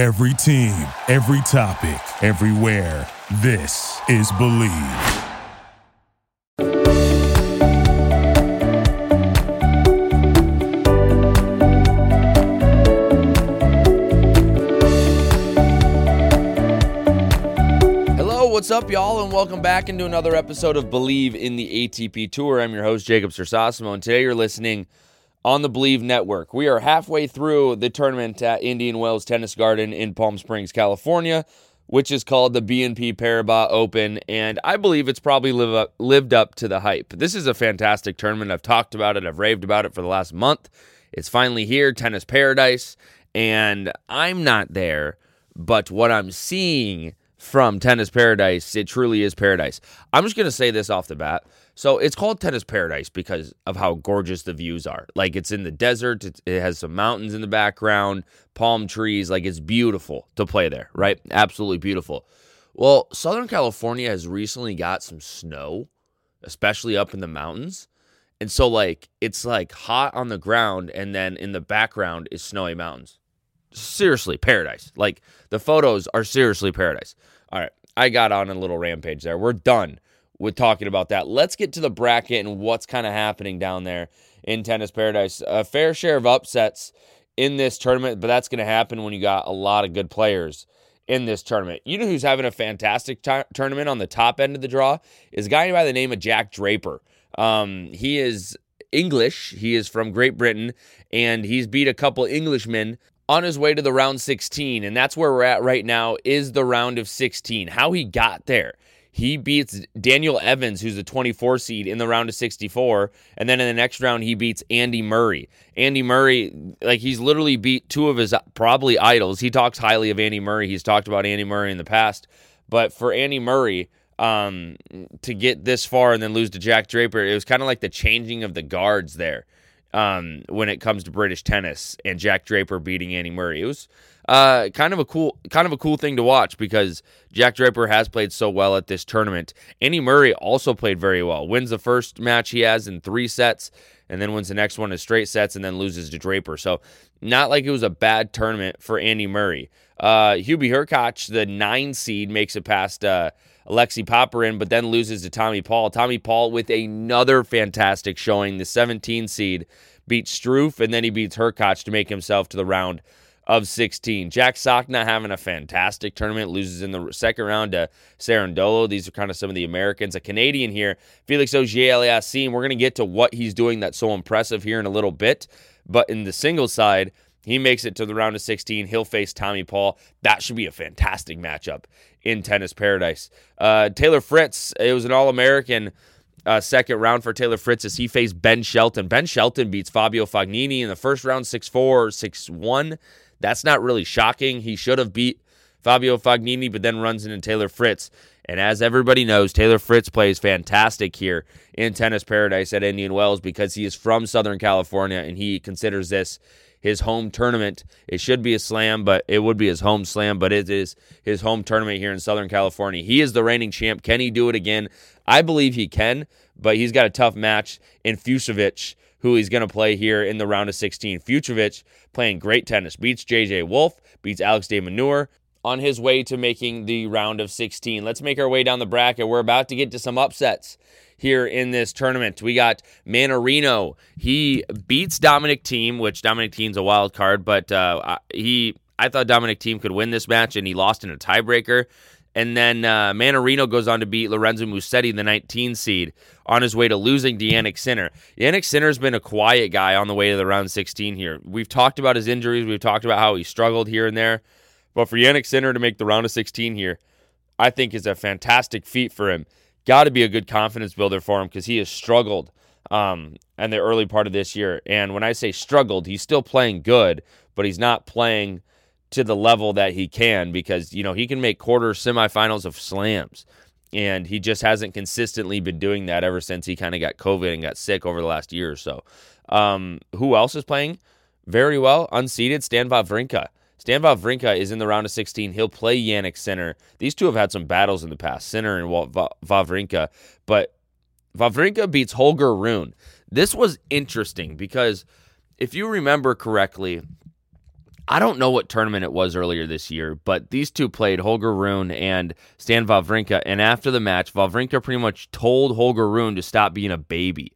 Every team, every topic, everywhere. This is Bleav. Hello, what's up, y'all, and welcome back into another episode of Bleav in the ATP Tour. I'm your host, Jacob Sersasimo, and today you're listening on the Bleav Network. We are halfway through the tournament at Indian Wells Tennis Garden in Palm Springs, California, which is called the BNP Paribas Open, and I believe it's probably live up, lived up to the hype. This is a fantastic tournament. I've talked about it, I've raved about it for the last month. It's finally here, Tennis Paradise, and I'm not there, but what I'm seeing from Tennis Paradise, it truly is paradise. I'm just going to say this off the bat. So it's called Tennis Paradise because of how gorgeous the views are. Like it's in the desert, it, has some mountains in the background, palm trees. Like it's beautiful to play there, right? Absolutely beautiful. Well, Southern California has recently got some snow, especially up in the mountains. And so, like, it's like hot on the ground, and then in the background is snowy mountains seriously paradise. Like the photos are seriously paradise. All right, I got on a little rampage there. We're done with talking about that. Let's get to the bracket and what's kind of happening down there in tennis paradise. A fair share of upsets in this tournament, but that's going to happen when you got a lot of good players in this tournament. You know who's having a fantastic t- tournament on the top end of the draw is a guy by the name of Jack Draper. Um, he is English. He is from Great Britain, and he's beat a couple Englishmen on his way to the round 16 and that's where we're at right now is the round of 16 how he got there. He beats daniel evans who's a 24 seed in the round of 64 and then in the next round he beats andy murray. Andy murray like he's literally beat two of his probably idols. He talks highly of andy murray. He's talked about andy murray in the past. But for andy murray um, to get this far and then lose to jack draper it was kind of like the changing of the guards there um, when it comes to British tennis and Jack Draper beating Andy Murray. It was uh, kind of a cool kind of a cool thing to watch because Jack Draper has played so well at this tournament. Andy Murray also played very well. Wins the first match he has in three sets and then wins the next one in straight sets and then loses to Draper. So not like it was a bad tournament for Andy Murray. Uh, Hubie Hurkacz, the nine seed, makes it past uh, Alexei Popyrin, but then loses to Tommy Paul. Tommy Paul with another fantastic showing. The 17 seed beats Struff, and then he beats Hurkacz to make himself to the round of 16. Jack Sock not having a fantastic tournament, loses in the second round to Cerundolo. These are kind of some of the Americans. A Canadian here, Felix Auger-Aliassime. We're going to get to what he's doing that's so impressive here in a little bit. But in the singles side, he makes it to the round of 16. He'll face Tommy Paul. That should be a fantastic matchup in tennis paradise. Uh, Taylor Fritz, it was an All American uh, second round for Taylor Fritz as he faced Ben Shelton. Ben Shelton beats Fabio Fognini in the first round 6 4, 6 1. That's not really shocking. He should have beat Fabio Fognini, but then runs into Taylor Fritz. And as everybody knows, Taylor Fritz plays fantastic here in Tennis Paradise at Indian Wells because he is from Southern California and he considers this his home tournament. It should be a slam, but it would be his home slam, but it is his home tournament here in Southern California. He is the reigning champ. Can he do it again? I believe he can, but he's got a tough match in Fucsovics, who he's going to play here in the round of 16. Fucsovics playing great tennis, beats JJ Wolf, beats Alex de Minaur, on his way to making the round of 16. Let's make our way down the bracket. We're about to get to some upsets here in this tournament. We got Mannarino. He beats Dominic Thiem, which Dominic Thiem's a wild card, but uh, he I thought Dominic Thiem could win this match, and he lost in a tiebreaker. And then uh, Mannarino goes on to beat Lorenzo Musetti, the 19 seed, on his way to losing to Jannik Sinner. Jannik Sinner's been a quiet guy on the way to the round 16 here. We've talked about his injuries. We've talked about how he struggled here and there. But for Jannik Sinner to make the round of 16 here, I think is a fantastic feat for him. Got to be a good confidence builder for him because he has struggled um, in the early part of this year. And when I say struggled, he's still playing good, but he's not playing to the level that he can because, you know, he can make quarter semifinals of slams. And he just hasn't consistently been doing that ever since he kind of got COVID and got sick over the last year or so. Um, who else is playing very well? Unseeded, Stan Wawrinka. Stan Wawrinka is in the round of 16. He'll play Jannik Sinner. These two have had some battles in the past, Sinner and Wawrinka. But Wawrinka beats Holger Rune. This was interesting because if you remember correctly, I don't know what tournament it was earlier this year, but these two played Holger Rune and Stan Wawrinka. And after the match, Wawrinka pretty much told Holger Rune to stop being a baby.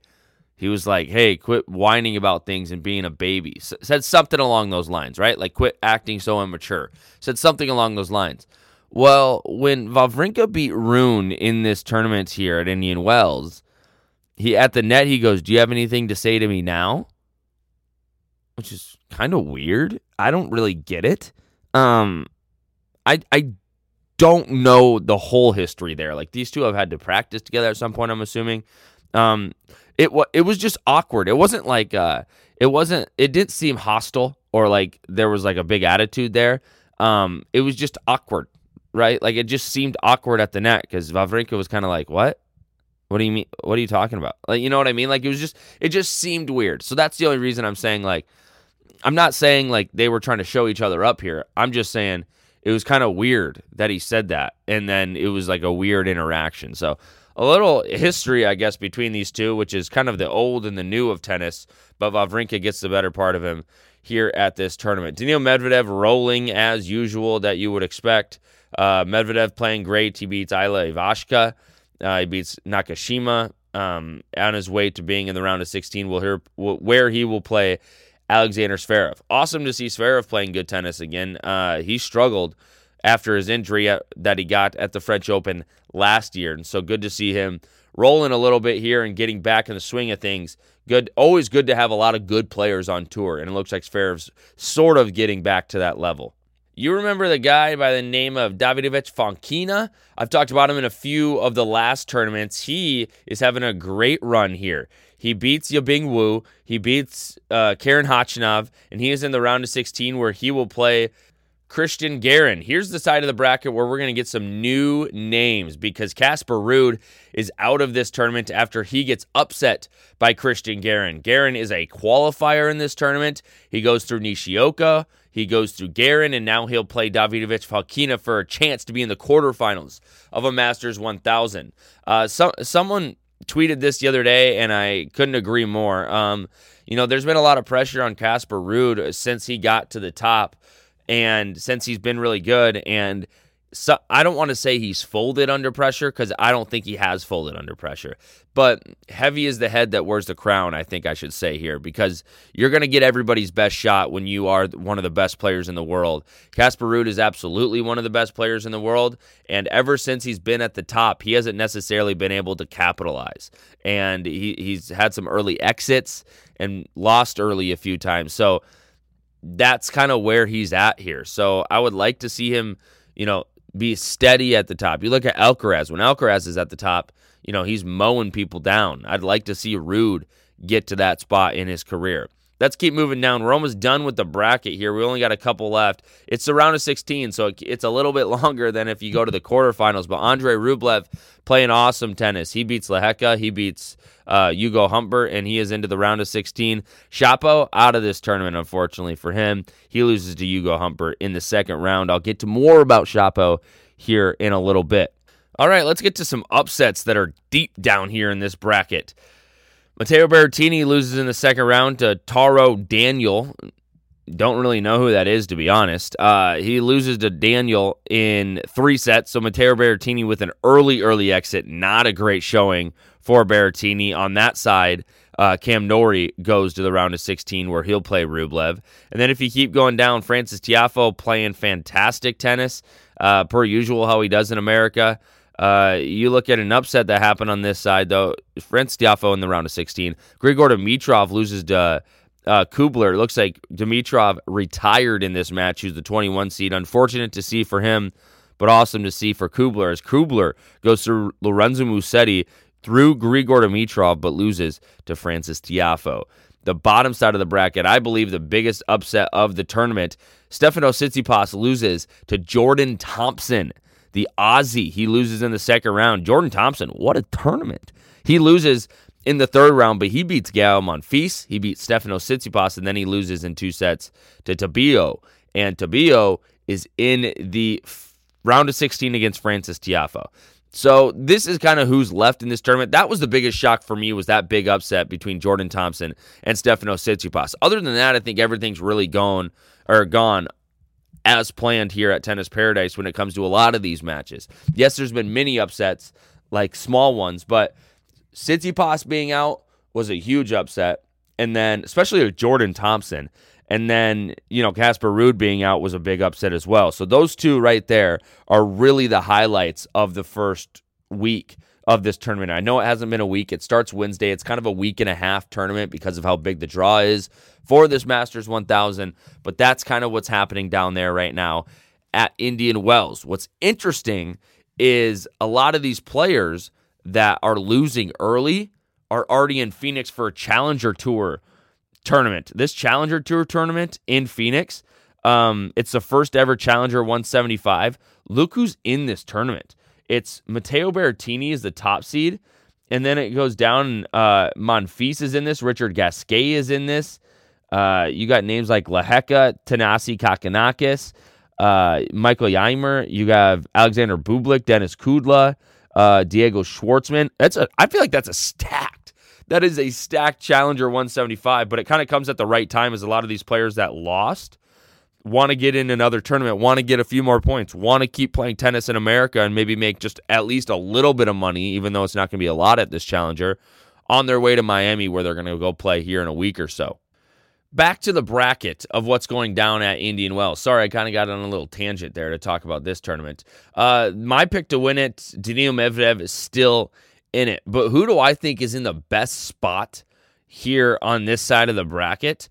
He was like, hey, quit whining about things and being a baby. S- said something along those lines, right? Like, quit acting so immature. Said something along those lines. Well, when Wawrinka beat Rune in this tournament here at Indian Wells, he at the net he goes, "Do you have anything to say to me now?" Which is kind of weird. I don't really get it. Um, I I don't know the whole history there. Like these two have had to practice together at some point. I'm assuming. Um, it was it was just awkward. It wasn't like uh, it wasn't. It didn't seem hostile or like there was like a big attitude there. Um, it was just awkward, right? Like it just seemed awkward at the net because Wawrinka was kind of like, "What? What do you mean? What are you talking about?" Like you know what I mean? Like it was just it just seemed weird. So that's the only reason I'm saying like I'm not saying like they were trying to show each other up here. I'm just saying it was kind of weird that he said that, and then it was like a weird interaction. So a little history, I guess, between these two, which is kind of the old and the new of tennis. But Wawrinka gets the better part of him here at this tournament. Daniil Medvedev rolling as usual that you would expect. Uh, Medvedev playing great. He beats Ilya Ivashka. Uh, he beats Nakashima um, on his way to being in the round of 16, We'll hear, where he will play Alexander Zverev. Awesome to see Zverev playing good tennis again. Uh, he struggled after his injury that he got at the French Open last year, and so good to see him rolling a little bit here and getting back in the swing of things. Good, always good to have a lot of good players on tour, and it looks like Zverev's sort of getting back to that level. You remember the guy by the name of Davidovich Fokina? I've talked about him in a few of the last tournaments. He is having a great run here. He beats Yibing Wu. He beats uh, Karen Khachanov, and he is in the round of 16 where he will play Cristian Garin. Here's the side of the bracket where we're going to get some new names because Casper Ruud is out of this tournament after he gets upset by Cristian Garin. Garin is a qualifier in this tournament. He goes through Nishioka, he goes through Garin, and now he'll play Davidovich Fokina for a chance to be in the quarterfinals of a Masters 1000. Uh, so, someone tweeted this the other day, and I couldn't agree more. Um, you know, there's been a lot of pressure on Casper Ruud since he got to the top, and since he's been really good. And so I don't want to say he's folded under pressure because I don't think he has folded under pressure. But heavy is the head that wears the crown, I think I should say here, because you're going to get everybody's best shot when you are one of the best players in the world. Casper Ruud is absolutely one of the best players in the world. And ever since he's been at the top, he hasn't necessarily been able to capitalize. And he, he's had some early exits and lost early a few times. So that's kind of where he's at here. So I would like to see him, you know, be steady at the top. You look at Alcaraz. When Alcaraz is at the top, you know, he's mowing people down. I'd like to see Ruud get to that spot in his career. Let's keep moving down. We're almost done with the bracket here. We only got a couple left. It's the round of 16, so it's a little bit longer than if you go to the quarterfinals. But Andre Rublev playing awesome tennis. He beats Lehecka. He beats uh, Hugo Humbert, and he is into the round of 16. Shapo out of this tournament, unfortunately for him. He loses to Hugo Humbert in the second round. I'll get to more about Shapo here in a little bit. All right, let's get to some upsets that are deep down here in this bracket. Matteo Berrettini loses in the second round to Taro Daniel. Don't really know who that is, to be honest. Uh, he loses to Daniel in three sets. So Matteo Berrettini with an early, early exit. Not a great showing for Berrettini. On that side, uh, Cam Norrie goes to the round of 16 where he'll play Rublev. And then if you keep going down, Frances Tiafoe playing fantastic tennis, uh, per usual, how he does in America. Uh, you look at an upset that happened on this side, though. Frances Tiafoe in the round of 16. Grigor Dimitrov loses to uh, Kubler. It looks like Dimitrov retired in this match. He's the 21 seed. Unfortunate to see for him, but awesome to see for Kubler as Kubler goes through Lorenzo Musetti through Grigor Dimitrov, but loses to Frances Tiafoe. The bottom side of the bracket, I believe the biggest upset of the tournament. Stefano Tsitsipas loses to Jordan Thompson the Aussie, he loses in the second round. Jordan Thompson, what a tournament. He loses in the third round, but he beats Gael Monfils. He beats Stefano Tsitsipas, and then he loses in two sets to Tabio. And Tabio is in the round of 16 against Frances Tiafoe. So this is kind of who's left in this tournament. That was the biggest shock for me was that big upset between Jordan Thompson and Stefano Tsitsipas. Other than that, I think everything's really going or gone as planned here at Tennis Paradise when it comes to a lot of these matches. Yes, there's been many upsets, like small ones, but Tsitsipas being out was a huge upset. And then, especially with Jordan Thompson. And then, you know, Casper Ruud being out was a big upset as well. So those two right there are really the highlights of the first week of this tournament. I know it hasn't been a week. It starts Wednesday. It's kind of a week and a half tournament because of how big the draw is for this Masters 1000, but that's kind of what's happening down there right now at Indian Wells. What's interesting is a lot of these players that are losing early are already in Phoenix for a Challenger Tour tournament. This Challenger Tour tournament in Phoenix, um, it's the first ever Challenger 175. Look who's in this tournament. It's Matteo Berrettini is the top seed, and then it goes down. Uh, Monfils is in this. Richard Gasquet is in this. Uh, you got names like Lehecka, Thanasi Kokkinakis, uh, Michael Ymer. You have Alexander Bublik, Denis Kudla, uh, Diego Schwartzman. That's a. I feel like that's a stacked. That is a stacked Challenger 175, but it kind of comes at the right time as a lot of these players that lost want to get in another tournament, want to get a few more points, want to keep playing tennis in America and maybe make just at least a little bit of money, even though it's not going to be a lot at this challenger, on their way to Miami where they're going to go play here in a week or so. Back to the bracket of what's going down at Indian Wells. Sorry, I kind of got on a little tangent there to talk about this tournament. Uh, my pick to win it, Daniil Medvedev is still in it. But who do I think is in the best spot here on this side of the bracket?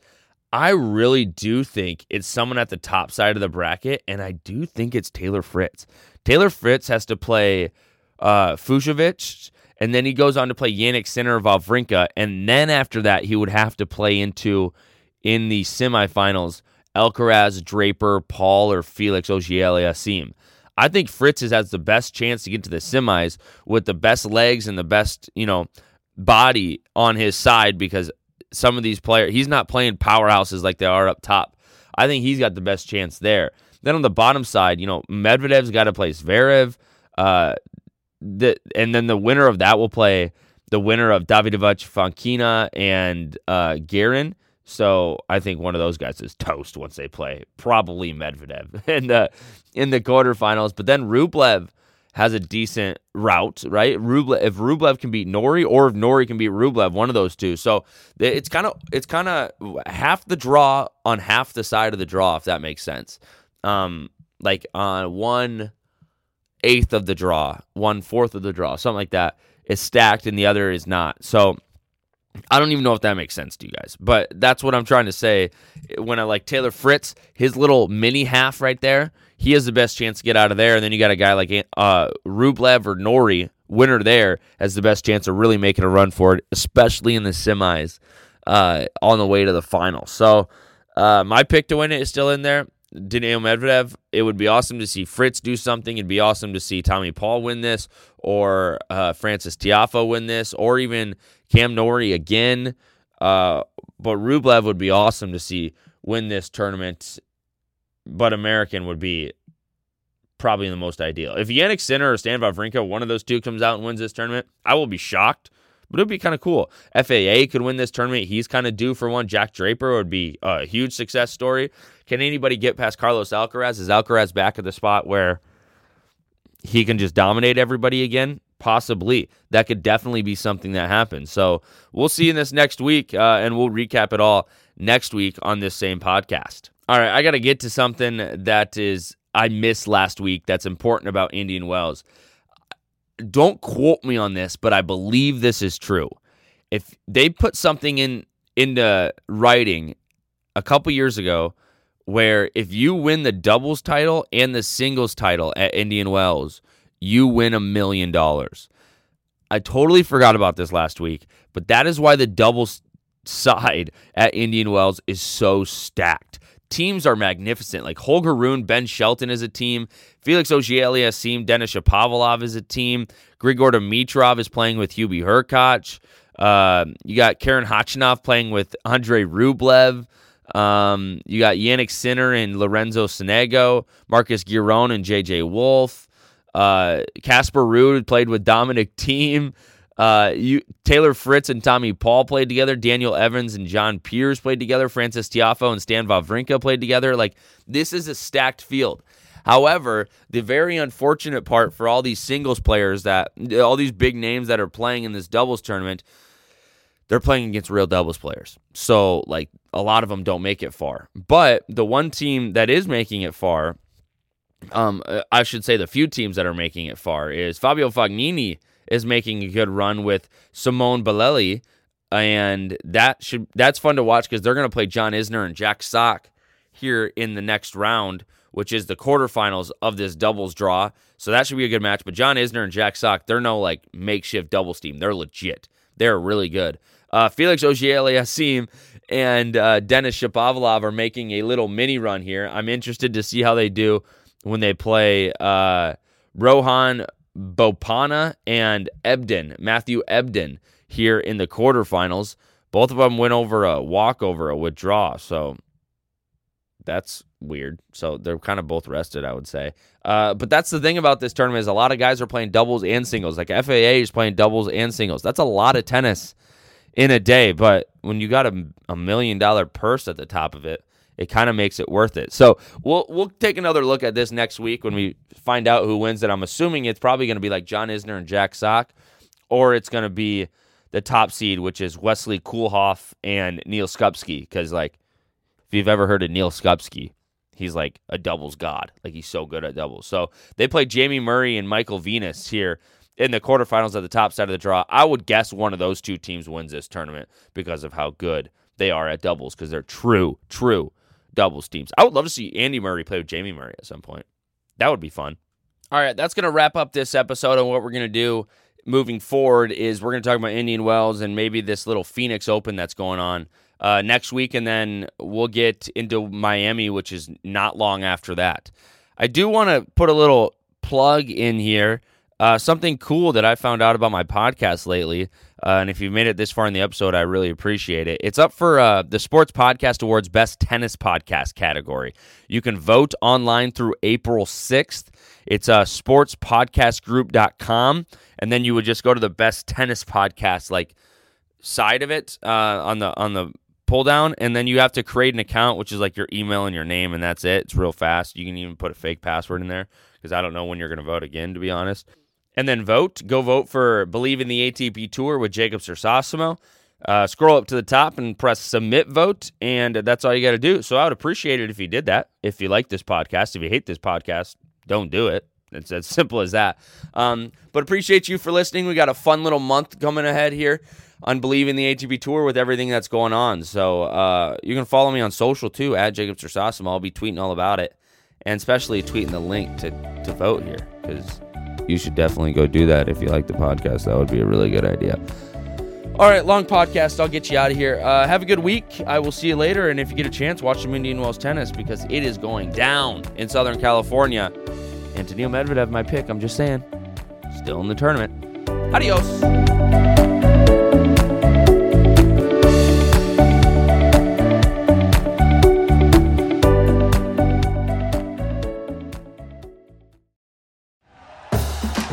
I really do think it's someone at the top side of the bracket, and I do think it's Taylor Fritz. Taylor Fritz has to play uh, and then he goes on to play Jannik Sinner Wawrinka, and then after that, he would have to play into in the semifinals Alcaraz, Draper, Paul, or Felix Auger-Aliassime. I think Fritz has the best chance to get to the semis with the best legs and the best, you know, body on his side because some of these players. He's not playing powerhouses like they are up top. I think he's got the best chance there. Then on the bottom side, you know, Medvedev's got to play Zverev. Uh, the, and then the winner of that will play the winner of Davidovich Fokina and uh, Garin. So I think one of those guys is toast once they play. Probably Medvedev in the in the quarterfinals. But then Rublev has a decent route, right? Rublev, if Rublev can beat Norrie, or if Norrie can beat Rublev, one of those two. So it's kind of it's kind of half the draw on half the side of the draw, if that makes sense. Um, like on one eighth of the draw, one fourth of the draw, something like that is stacked, and the other is not. So I don't even know if that makes sense to you guys, but that's what I'm trying to say. When I like Taylor Fritz, his little mini half right there he has the best chance to get out of there. And then you got a guy like uh, Rublev or Norrie, winner there, has the best chance of really making a run for it, especially in the semis uh, on the way to the final. So uh, my pick to win it is still in there. Daniil Medvedev. It would be awesome to see Fritz do something. It'd be awesome to see Tommy Paul win this, or uh, Frances Tiafoe win this, or even Cam Norrie again. Uh, but Rublev would be awesome to see win this tournament but American would be probably the most ideal. If Jannik Sinner or Stan Wawrinka, one of those two comes out and wins this tournament, I will be shocked, but it would be kind of cool. FAA could win this tournament. He's kind of due for one. Jack Draper would be a huge success story. Can anybody get past Carlos Alcaraz? Is Alcaraz back at the spot where he can just dominate everybody again? Possibly. That could definitely be something that happens. So we'll see in this next week, uh, and we'll recap it all next week on this same podcast. All right, I got to get to something that is I missed last week that's important about Indian Wells. Don't quote me on this, but I believe this is true. If they put something in into writing a couple years ago where if you win the doubles title and the singles title at Indian Wells, you win a million dollars. I totally forgot about this last week, but that is why the doubles side at Indian Wells is so stacked teams are magnificent. Like Holger Rune, Ben Shelton is a team. Felix Auger-Aliassime, Denis Shapovalov is a team. Grigor Dimitrov is playing with Hubie Hurkacz. Uh, you got Karen Khachanov playing with Andre Rublev. Um, you got Jannik Sinner and Lorenzo Sonego, Marcos Giron and JJ Wolf. Uh, Casper Ruud played with Dominic Thiem. Uh, you Taylor Fritz and Tommy Paul played together. Daniel Evans and John Peers played together. Frances Tiafoe and Stan Wawrinka played together. Like this is a stacked field. However, the very unfortunate part for all these singles players that all these big names that are playing in this doubles tournament, they're playing against real doubles players. So like a lot of them don't make it far. But the one team that is making it far, um, I should say the few teams that are making it far is Fabio Fognini is making a good run with Simone Bolelli, and that should that's fun to watch because they're going to play John Isner and Jack Sock here in the next round, which is the quarterfinals of this doubles draw. So that should be a good match. But John Isner and Jack Sock, they're no like makeshift doubles team. They're legit. They're really good. Uh, Felix Auger-Aliassime and uh, Denis Shapovalov are making a little mini run here. I'm interested to see how they do when they play uh, Rohan Bopanna and Ebden, Matthew Ebden, here in the quarterfinals. Both of them went over a walkover, a withdraw. So that's weird. So they're kind of both rested, I would say. Uh, but that's the thing about this tournament is a lot of guys are playing doubles and singles. Like FAA is playing doubles and singles. That's a lot of tennis in a day. But when you got a, a million dollar purse at the top of it, it kind of makes it worth it. So we'll we'll take another look at this next week when we find out who wins it. I'm assuming it's probably going to be like John Isner and Jack Sock, or it's going to be the top seed, which is Wesley Koolhof and Neal Skupski. Because like, if you've ever heard of Neal Skupski, he's like a doubles god. Like he's so good at doubles. So they play Jamie Murray and Michael Venus here in the quarterfinals at the top side of the draw. I would guess one of those two teams wins this tournament because of how good they are at doubles because they're true, true doubles teams. I would love to see Andy Murray play with Jamie Murray at some point. That would be fun. All right, that's going to wrap up this episode. And what we're going to do moving forward is we're going to talk about Indian Wells and maybe this little Phoenix Open that's going on uh, next week. And then we'll get into Miami, which is not long after that. I do want to put a little plug in here. Uh, something cool that I found out about my podcast lately. Uh, and if you've made it this far in the episode, I really appreciate it. It's up for uh, the Sports Podcast Awards Best Tennis Podcast category. You can vote online through April 6th. It's uh, sportspodcastgroup.com. And then you would just go to the best tennis podcast like side of it uh, on the on the pull down and then you have to create an account which is like your email and your name and that's it it's real fast you can even put a fake password in there because i don't know when you're going to vote again to be honest and then vote. Go vote for Bleav in the ATP Tour with Jacob Sersosimo. Uh, scroll up to the top and press submit vote, and that's all you got to do. So I would appreciate it if you did that. If you like this podcast, if you hate this podcast, don't do it. It's as simple as that. Um, but appreciate you for listening. We got a fun little month coming ahead here on Bleav in the ATP Tour with everything that's going on. So uh, you can follow me on social too, at Jacob Sersosimo. I'll be tweeting all about it, and especially tweeting the link to, to vote here because – you should definitely go do that if you like the podcast. That would be a really good idea. All right, long podcast. I'll get you out of here. Uh, have a good week. I will see you later. And if you get a chance, watch some Indian Wells tennis because it is going down in Southern California. And Medvedev, my pick, I'm just saying, still in the tournament. Adios.